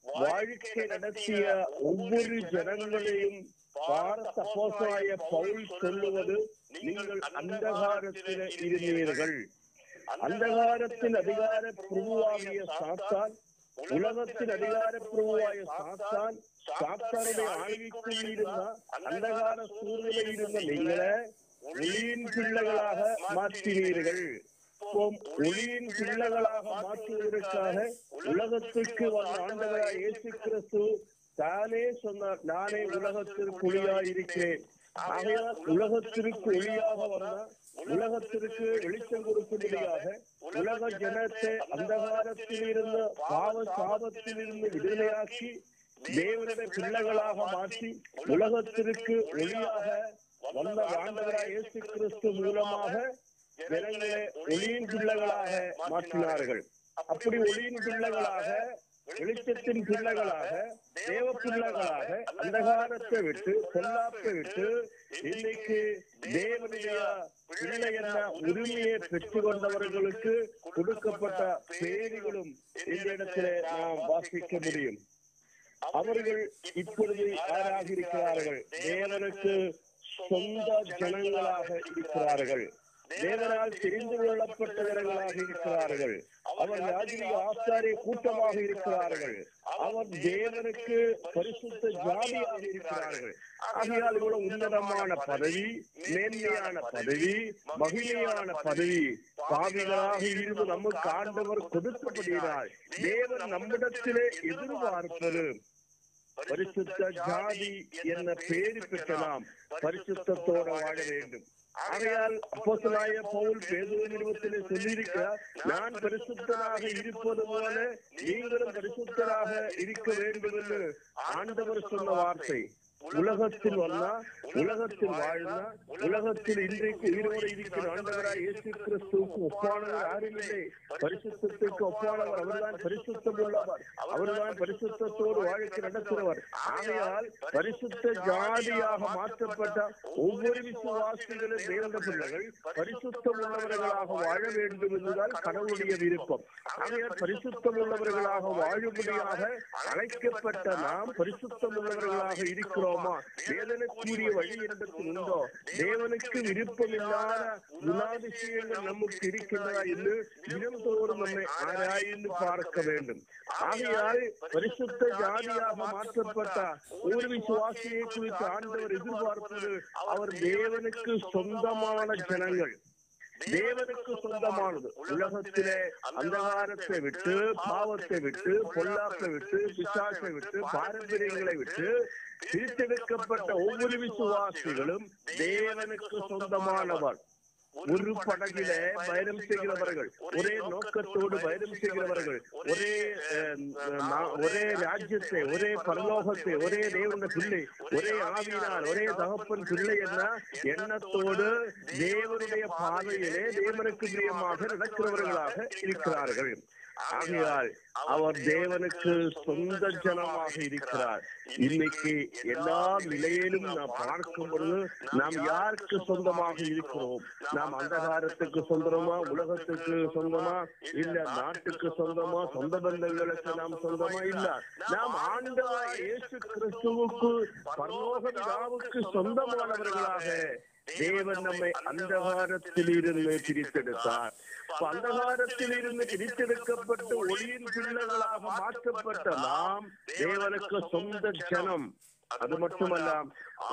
வாழ்க்கை நடத்திய ஒவ்வொரு ஜனங்களையும் பாரத பவுல் சொல்லுவது நீங்கள் அந்தகாரத்தில் இருந்தீர்கள். அந்தகாரத்தில் அதிகார பிரபுவாகிய சாத்தான் உலகத்தில் அதிகார பிரபுவாய சாத்தான் சாத்தானுடைய ஆளுகைக்குள் இருந்த அந்தகார சூழ்நிலையில் இருந்த நீங்களே ஒளியின் பிள்ளைகளாக மாற்றினீர்கள். ஒளியின் பிள்ளைகளாக மாற்றுவதற்காக உலகத்திற்கு வந்த இயேசு கிறிஸ்து தானே சொன்னார் நானே உலகத்திற்கு ஒளியாய் இருக்கிறேன் ஆகையால் உலகத்திற்கு ஒளியாக வந்தார் உலகத்திற்கு வெளிச்சம் கொடுக்கும்படியாக உலக ஜனத்தை அந்தகாரத்தில் இருந்த பாவ சாபத்தில் இருந்து விடுதலையாக்கி தேவனுடைய பிள்ளைகளாக மாற்றி உலகத்திற்கு ஒளியாக வந்த ஆண்டவராய் இயேசு கிறிஸ்து மூலமாக ஜனங்களை ஒளியின் பிள்ளைகளாக மாற்றினார்கள். அப்படி ஒளியின் பிள்ளைகளாக வெளிச்சத்தின் பிள்ளைகளாக தேவ பிள்ளைகளாக அந்தகாரத்தை விட்டு பொல்லாப்பை விட்டு இன்னைக்கு தேவனுடைய பிள்ளை என்ற உரிமையை பெற்றுக் கொண்டவர்களுக்கு கொடுக்கப்பட்ட பேர்களும் இந்த இடத்திலே நாம் வாசிக்க முடியும். அவர்கள் இப்பொழுது யாராக இருக்கிறார்கள் தேவனுக்கு சொந்த ஜனங்களாக இருக்கிறார்கள். தேவனால் தெரிந்து கொள்ளப்பட்டவர்களாக இருக்கிறார்கள். அவர் ராஜிக ஆசாரிய கூட்டமாக இருக்கிறார்கள். அவர் தேவனுக்கு பரிசுத்த ஜாதியாக இருக்கிறார்கள். ஆகையால் கூட உன்னதமான பதவி மேன்மையான பதவி மகிமையான பதவி பாவிகளாக இருந்து நமக்கு ஆண்டவர் கொடுக்கப்படுகிறார். தேவன் நம்மிடத்திலே எதிர்பார்ப்பது பரிசுத்த ஜாதி என்ன பேரு பெற்ற நாம் பரிசுத்தத்தோட வாழ வேண்டும். ஆகையால் அப்போசலாய பவுல் பேதுரு நிறுவத்திலே சொல்லியிருக்கிறார் நான் பரிசுத்தராக இருப்பது போல நீங்களும் பரிசுத்தராக இருக்க வேண்டும் என்று ஆண்டவர் சொன்ன வார்த்தை. உலகத்தில் வந்தா உலகத்தில் வாழ்ந்தா உலகத்தில் இன்றைக்கு உயிரோடு இருக்கிற ஆண்டவராய் இயேசு கிறிஸ்துவுக்கு ஒப்பானவர் யாரும் இல்லை பரிசுத்தத்துக்கு ஒப்பானவர் அவர்தான் பரிசுத்தம் உள்ளவர் அவர்தான் பரிசுத்தத்தோடு வாழ்க்கை நடத்துகிறவர் ஆகையால் பரிசுத்த ஜாதியாக மாற்றப்பட்ட ஒவ்வொரு விசுவாசிகளும் தேவன பிள்ளைகள் பரிசுத்தம் உள்ளவர்களாக வாழ வேண்டும் என்பதுதான் கடவுளுடைய விருப்பம். ஆகையால் பரிசுத்தம் உள்ளவர்களாக வாழும்படியாக அழைக்கப்பட்ட நாம் பரிசுத்தம் உள்ளவர்களாக இருக்கிறோமா. வேதனைக்குரிய வழி இடத்தில் உண்டோ? தேவனுக்கு விருப்பம் இல்லாத குணாதிசயங்கள் நமக்கு இருக்கின்றதா என்று தினந்தோறும் நம்மை ஆராய்ந்து பார்க்க வேண்டும். ஆகையால் பரிசுத்த ஜாதியாக மாற்றப்பட்ட ஒரு விசுவாசியை குறித்து ஆண்டவர் எதிர்பார்ப்பது அவர் தேவனுக்கு சொந்தமான ஜனங்கள். தேவனுக்கு சொந்தமானது. உலகத்திலே அந்தகாரத்தை விட்டு பாவத்தை விட்டு பொல்லாப்பை விட்டு பிசாசை விட்டு பாரம்பரியங்களை விட்டு பிரித்தெடுக்கப்பட்ட ஒவ்வொரு விசுவாசிகளும் தேவனுக்கு சொந்தமானவர். ஒரு படகில பயணம் செய்கிறவர்கள் ஒரே நோக்கத்தோடு பயணம் செய்கிறவர்கள் ஒரே ஒரே ராஜ்யத்தை ஒரே பரலோகத்தை ஒரே தேவன பிள்ளை ஒரே ஆவியினால் ஒரே தகப்பன் பிள்ளை என்ற எண்ணத்தோடு தேவனுடைய பாதையிலே தேவனுக்கு பிரியமாக நடக்கிறவர்களாக இருக்கிறார்கள். ஆகையால் அவர் தேவனுக்கு சொந்த ஜனமாக இருக்கிறார். இன்னைக்கு எல்லா நிலையிலும் நாம் பார்க்கும் பொழுது நாம் யாருக்கு சொந்தமாக இருக்கிறோம்? நாம் அந்தகாரத்துக்கு சொந்தமா? உலகத்துக்கு சொந்தமா? இல்ல நாட்டுக்கு சொந்தமா? சொந்த பந்தங்களுக்கு நாம் சொந்தமா? இல்ல. நாம் ஆண்டவர் இயேசு கிறிஸ்துவுக்கு பரலோக சொந்தமானவர்களாக தேவன் நம்மை அந்தகாரத்தில் இருந்து பிரித்தெடுத்தார் அப்ப அந்தகாரத்தில் இருந்து பிரித்தெடுக்கப்பட்டு ஒளியின் பிள்ளைகளாக மாற்றப்பட்ட நாம் தேவனுக்கு சொந்த ஜனம் அது மட்டுமல்ல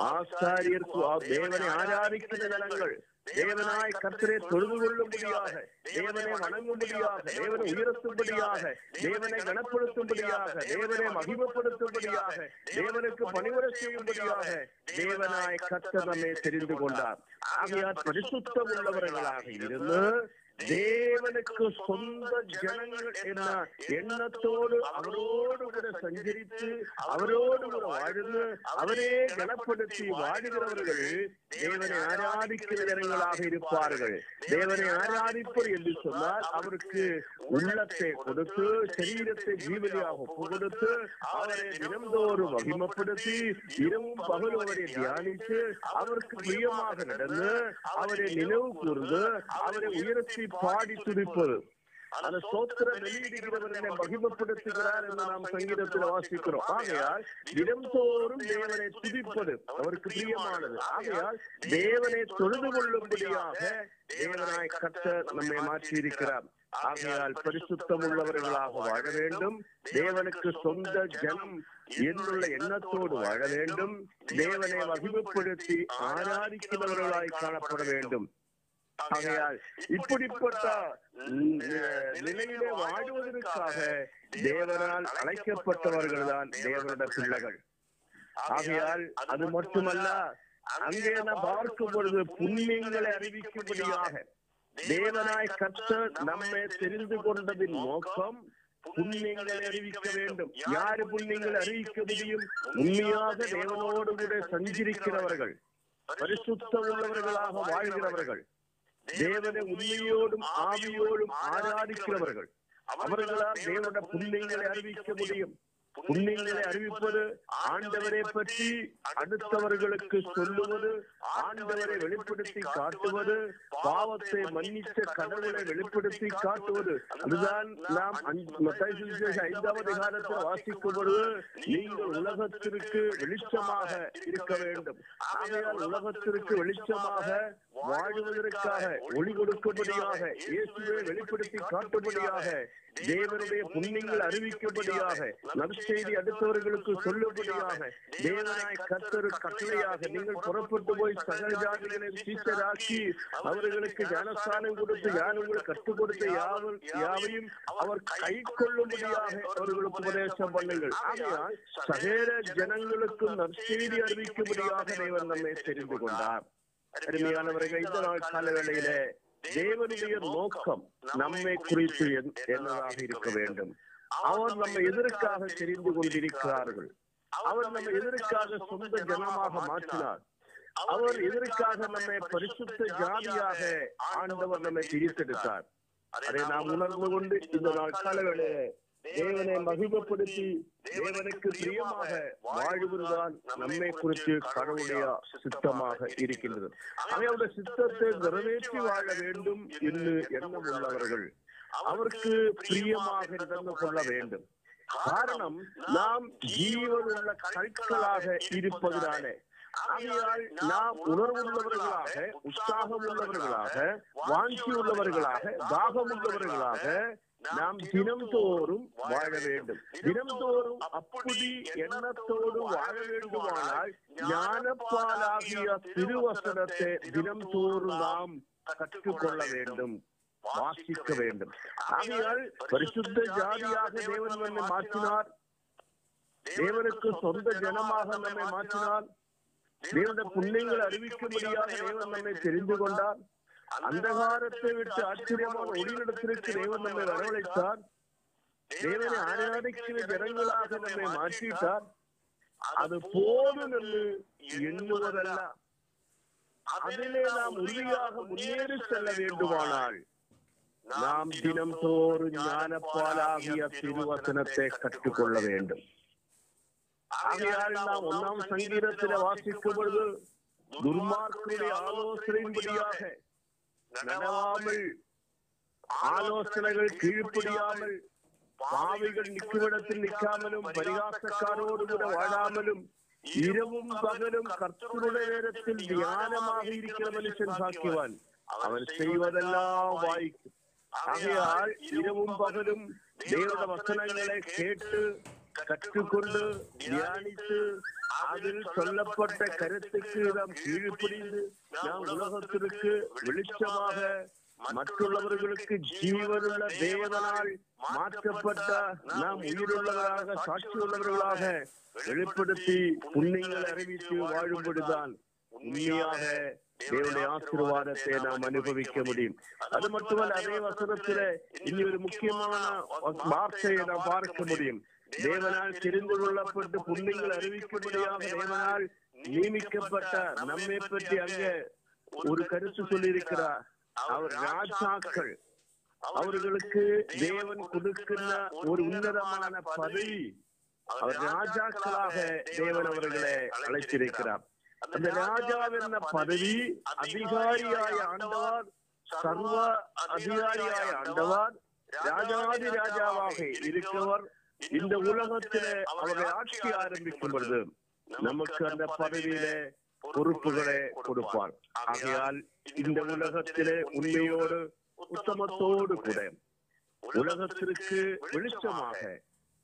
ஆசாரியர் தேவனை ஆராதிக்கிற ஜனங்கள் தேவனாய் கர்த்தரை தொழுது கொள்ளும்படியாக தேவனை வணங்கும்படியாக தேவனை உயர்த்தும்படியாக தேவனை கனப்படுத்தும்படியாக தேவனை மகிமப்படுத்தும்படியாக தேவனுக்கு பணிவுரை செய்யும்படியாக தேவனாய் கர்த்தர் தெரிந்து கொண்டார். ஆகையால் பரிசுத்தம் உள்ளவர்களாக இருந்து தேவனுக்கு சொந்த ஜனங்கள் என்ன? எண்ணத்தோடு அவரோடு கூட சஞ்சரித்து அவரோடு கூட வாழ்ந்து அவரே கனப்படுத்தி வாடுகிறவர்கள் தேவனை ஆராதிக்கிற ஜனங்களாக இருப்பார்கள். தேவனை ஆராதிப்பர் என்று சொன்னால் அவருக்கு உள்ளத்தை கொடுத்து சரீரத்தை ஜீவனியாக கொடுத்து அவரை தினந்தோறும் மகிமப்படுத்தி இரவும் பகலும் அவரை தியானித்து அவருக்கு பிரியமாக நடந்து அவரை நினைவு கூர்ந்து அவரை உயர்த்தி பாடி துடிப்பது அந்த சோத்திர வெளியிடுகிறவர்களை மகிமப்படுத்துகிறார் என்று நாம் சங்கீதத்தில் வாசிக்கிறோம். ஆகையால் தினம்தோறும் தேவனை துதிப்பது அவருக்கு பிரியமானது. ஆகையால் தேவனை தொழுது கொள்ளும்படியாக தேவனாய் கர்த்தர் நம்மை மாற்றி இருக்கிறார் ஆகையால் பரிசுத்தம் உள்ளவர்களாக வாழ வேண்டும். தேவனுக்கு சொந்த ஜனம் என்னுள்ள எண்ணத்தோடு வாழ வேண்டும். தேவனை மகிமைப்படுத்தி ஆராதிக்கிறவர்களாய் காணப்பட வேண்டும். ஆகையால் இப்படிப்பட்ட நிலையிலே வாழ்வதற்காக தேவனால் அழைக்கப்பட்டவர்கள் தான் தேவனுடைய பிள்ளைகள். ஆகையால் அது மட்டுமல்ல அங்கே நாம் பார்க்கும் பொழுது புண்ணியங்களை அறிவிக்கும்படியாக தேவனாய் கர்த்தர் நம்மை தெரிந்து கொண்டதின் நோக்கம் புண்ணியங்களை அறிவிக்க வேண்டும். யாரு புண்ணியங்களை அறிவிக்க முடியும்? உண்மையாக தேவனோடு கூட சஞ்சரிக்கிறவர்கள். பரிசுத்தம் உள்ளவர்களாக வாழ்கிறவர்கள். தேவனை உண்மையோடும் ஆவியோடும் ஆராதிக்கிறவர்கள். அவர்களால் தேவனுடைய புண்ணியங்களை அறிவிக்க முடியும். புண்ணியங்களை அறிவிப்பது ஆண்டவரை பற்றி அடுத்தவர்களுக்கு சொல்லுவது ஆண்டவரை வெளிப்படுத்தி காட்டுவது பாவத்தை மன்னித்த கடவுளை வெளிப்படுத்தி காட்டுவது. அதுதான் நாம் ஐந்தாவது காலத்தில் வாசிக்கும் பொழுது நீங்கள் உலகத்திற்கு வெளிச்சமாக இருக்க வேண்டும். ஆகையால் உலகத்திற்கு வெளிச்சமாக வாழ்வதற்காக ஒளி கொடுக்கும்படியாக இயேசுவை வெளிப்படுத்தி காட்டும்படியாக தேவனுடைய புண்ணியங்கள் அறிவிக்கும்படியாக நற்செய்தி அடுத்தவர்களுக்கு சொல்லும்படியாக தேவனாய் கத்தரு கட்டளையாக நீங்கள் புறப்பட்டு போய் சகல ஜாதிகளை சீச்சராக்கி அவர்களுக்கு ஞானஸ்தானம் கொடுத்து யார் உங்களுக்கு கற்றுக் கொடுத்த யாவர் யாவையும் அவர் கை கொள்ளும்படியாக அவர்களுக்கு உபதேசம் பண்ணுங்கள். ஆகையால் சகல ஜனங்களுக்கும் நற்செய்தி அறிவிக்கும்படியாக தேவன் நம்மை தெரிந்து கொண்டார். அருமையானவர்கள் இந்த நாள் கால வேளையிலே தேவனுடைய நோக்கம் நம்மை குறித்து என்னதாக இருக்க வேண்டும். அவர் நம்ம எதற்காக தெரிந்து கொண்டிருக்கிறார்கள்? அவர் நம்ம எதற்காக சொந்த ஜனமாக மாற்றினார்? அவர் எதற்காக நம்மை பரிசுத்த ஜாதியாக ஆண்டவர் நம்மை பிரித்தெடுத்தார்? அதை நாம் உணர்ந்து கொண்டு இந்த நாள் காலவேளையிலே தேவனை மகிமப்படுத்தி தேவனுக்கு பிரியமாக வாழ்வதுதான் நம்மை குறித்து கடவுளுடைய சித்தமாக இருக்கின்றது. அவருடைய சித்தத்தை நிறைவேற்றி வாழ வேண்டும் என்று எண்ணம் உள்ளவர்கள் அவருக்கு பிரியமாக நடந்து கொள்ள வேண்டும். காரணம் நாம் ஜீவனுள்ள கற்களாக இருப்பதுதானே. ஆகையால் நாம் உணர்வுள்ளவர்களாக உற்சாகம் உள்ளவர்களாக வாஞ்சி உள்ளவர்களாக தாகம் உள்ளவர்களாக நாம் தினம்தோறும் வாழ வேண்டும். தினம்தோறும் அப்படி எண்ணத்தோடு வாழ வேண்டுமானால் ஞானப்பாலாகிய திருவசனத்தை தினம்தோறும் நாம் கற்றுக்கொள்ள வேண்டும். வாசிக்க வேண்டும். ஆகையால் பரிசுத்த ஜாதியாக தேவன் நம்மை மாற்றினார். தேவனுக்கு சொந்த ஜனமாக நம்மை மாற்றினார். தேவனுடைய புண்ணியங்களை அறிவிக்கும்படியாக தேவன் நம்மை தெரிந்து கொண்டார். அந்தகாரத்தை விட்டு ஆச்சரியமான ஒளியிடத்திற்கு தேவன் நம்மை வரவழைத்தார் தேவனை ஆராதிக்கிற ஜனங்களாக நம்மை மாற்றிட்டார் அது போதும் என்று எண்ணுவதல்ல அதிலே நாம் உறுதியாக முன்னேறி செல்ல வேண்டுமானால் நாம் தினம் தோறும் ஞானப்பாலாகிய திருவசனத்தை கற்றுக்கொள்ள வேண்டும் ஆகையால் நாம் ஒன்னாம் சங்கீதத்தில வாசிக்கும் பொழுது നനവാമൾ ആലോചനകൾ കീഴ്പിടിയാമൽ. പാവികൾ നിൽക്കുവിടത്തിൽ നിൽക്കാമലും പരിഹാസക്കാരോടുകൂടെ വാഴാമലും ഇരവും പകലും കർത്തരുടെ നേരത്തിൽ ധ്യാനമാകിയിരിക്കുന്ന മനുഷ്യൻ സാക്കിവാൻ അവൻ ചെയ്യുവതെല്ലാം വായിക്കും. ആകയാൽ ഇരവും പകലും ദൈവയുടെ വസനങ്ങളെ കേട്ട് கற்றுக்கொண்டு தியானித்து அதில் சொல்லப்பட்ட கருத்துக்கு நாம் கீழ்ப்படிந்து நாம் உலகத்திற்கு வெளிச்சமாக மற்றுள்ளவர்களுக்கு ஜீவனுள்ள தேவதனால் மாற்றப்பட்ட நாம் உயிருள்ளவர்களாக சாட்சி உள்ளவர்களாக வெளிப்படுத்தி புண்ணியங்களை அறிவித்து வாழும்படிதான் உண்மையாக தேவனுடைய ஆசீர்வாதத்தை நாம் அனுபவிக்க முடியும். அது மட்டுமல்ல அதே வசனத்துல இனி ஒரு முக்கியமான வார்த்தையை நாம் பார்க்க முடியும். தேவனால் தெரிந்து கொள்ளப்பட்டு புண்ணியங்கள் அறிவிக்கும்படியாக தேவனால் நியமிக்கப்பட்ட நம்மை பற்றி அங்க ஒரு கருத்து சொல்லியிருக்கிறார். அவர் ராஜாக்கள். அவர்களுக்கு தேவன் கொடுக்கின்ற ஒரு உன்னதமான பதவி அவர் ராஜாக்களாக தேவன் அவர்களை அழைத்திருக்கிறார். அந்த ராஜாவென்ன பதவி அதிகாரியாய ஆண்டவர் சர்வ அதிகாரியாய ஆண்டவர் ராஜாதி ராஜாவாக இருக்கவர். இந்த உலகத்திலே அவர்கள் ஆட்சி ஆரம்பிக்கும் பொழுது நமக்கு அந்த பதவியிலே பொறுப்புகளை கொடுப்பார். ஆகையால் இந்த உலகத்திலே உண்மையோடு உத்தமத்தோடு கூட உலகத்திற்கு வெளிச்சமாக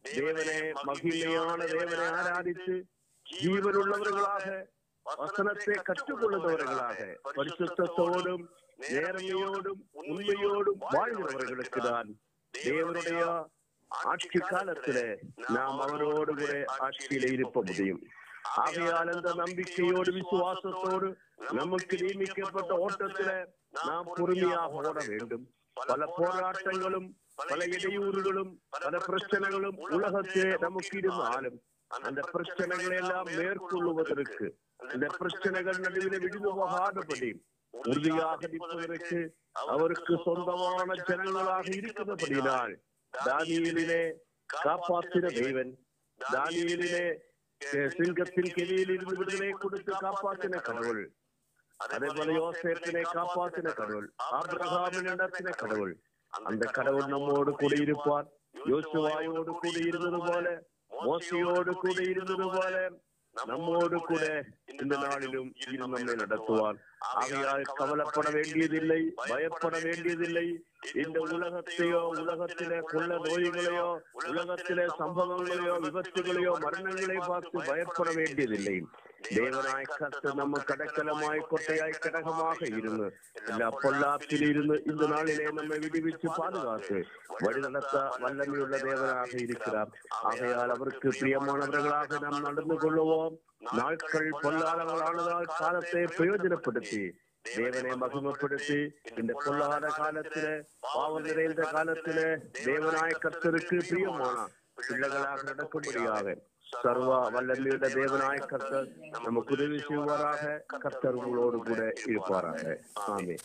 தேவனே மகிமையான தேவனை ஆராதித்து ஜீவனுள்ளவர்களாக வசனத்தை கற்றுக்கொள்ளுபவர்களாக பரிசுத்தத்தோடும் நேர்மையோடும் உண்மையோடும் வாழ்கிறவர்களுக்கு தான் தேவனுடைய ஆட்சி காலத்திலே நாம் அவரோடு கூட ஆட்சியில இருப்ப முடியும். ஆகையால் அந்த நம்பிக்கையோடு விசுவாசத்தோடு நமக்கு நியமிக்கப்பட்ட ஓட்டத்தில நாம் பொறுமையாக ஓட வேண்டும். பல போராட்டங்களும் பல இடையூறுகளும் பல பிரச்சனைகளும் உலகத்திலே நமக்கு இருந்தாலும் அந்த பிரச்சனைகளை எல்லாம் மேற்கொள்ளுவதற்கு அந்த பிரச்சனைகள் நடுவில் விடுபோகாதபடி உறுதியாக நிற்பதற்கு அவருக்கு சொந்தமான ஜனங்களாக இருக்கிறபடினால் தானியலிலே காப்பாற்றின தேவன் தானியலிலே சிங்கத்தின் கிளியில் இருந்து விடுதலை கொடுத்து காப்பாற்றின கடவுள் அதே போல யோசேப்பினை காப்பாற்றின கடவுள் ஆபிரகாமின் நடத்தின கடவுள் அந்த கடவுள் நம்மோடு கூட இருப்பார் யோசுவாயோடு கூட நம்மோடு கூட இந்த நாளிலும் இரு நம்மை நடத்துவார். ஆகையால் கவலைப்பட வேண்டியதில்லை பயப்பட வேண்டியதில்லை. இந்த உலகத்தையோ உலகத்திலே கொள்ள நோய்களையோ உலகத்திலே சம்பவங்களையோ விபத்துகளையோ மரணங்களை பார்த்து பயப்பட வேண்டியதில்லை. தேவனாய் கர்த்த நம்ம கடக்கலமாய் கொட்டையாய் கடகமாக இருந்து இந்த பொல்லாப்பில் இருந்து இந்த நாளிலே நம்மை விடுவிச்சு பாதுகாத்து வழிநடத்த வல்லமையுள்ள தேவனாக இருக்கிறார் ஆகையால் அவருக்கு பிரியமானவர்களாக நாம் நடந்து கொள்ளுவோம் நாட்கள் பொல்லாதவர்களானதால் காலத்தை பிரயோஜனப்படுத்தி தேவனை மகிமைப்படுத்தி இந்த பொல்லாத காலத்தில பாவம் நிறைந்த காலத்தில தேவனாய கர்த்தருக்கு பிரியமான பிள்ளைகளாக நடக்கும்படியாக சர்வ வல்லமையுள்ள தேவனாய கர்த்தர் நமக்கு உதவி செய்வாராக கர்த்தர் உங்களோடு கூட இருப்பாராக ஆமே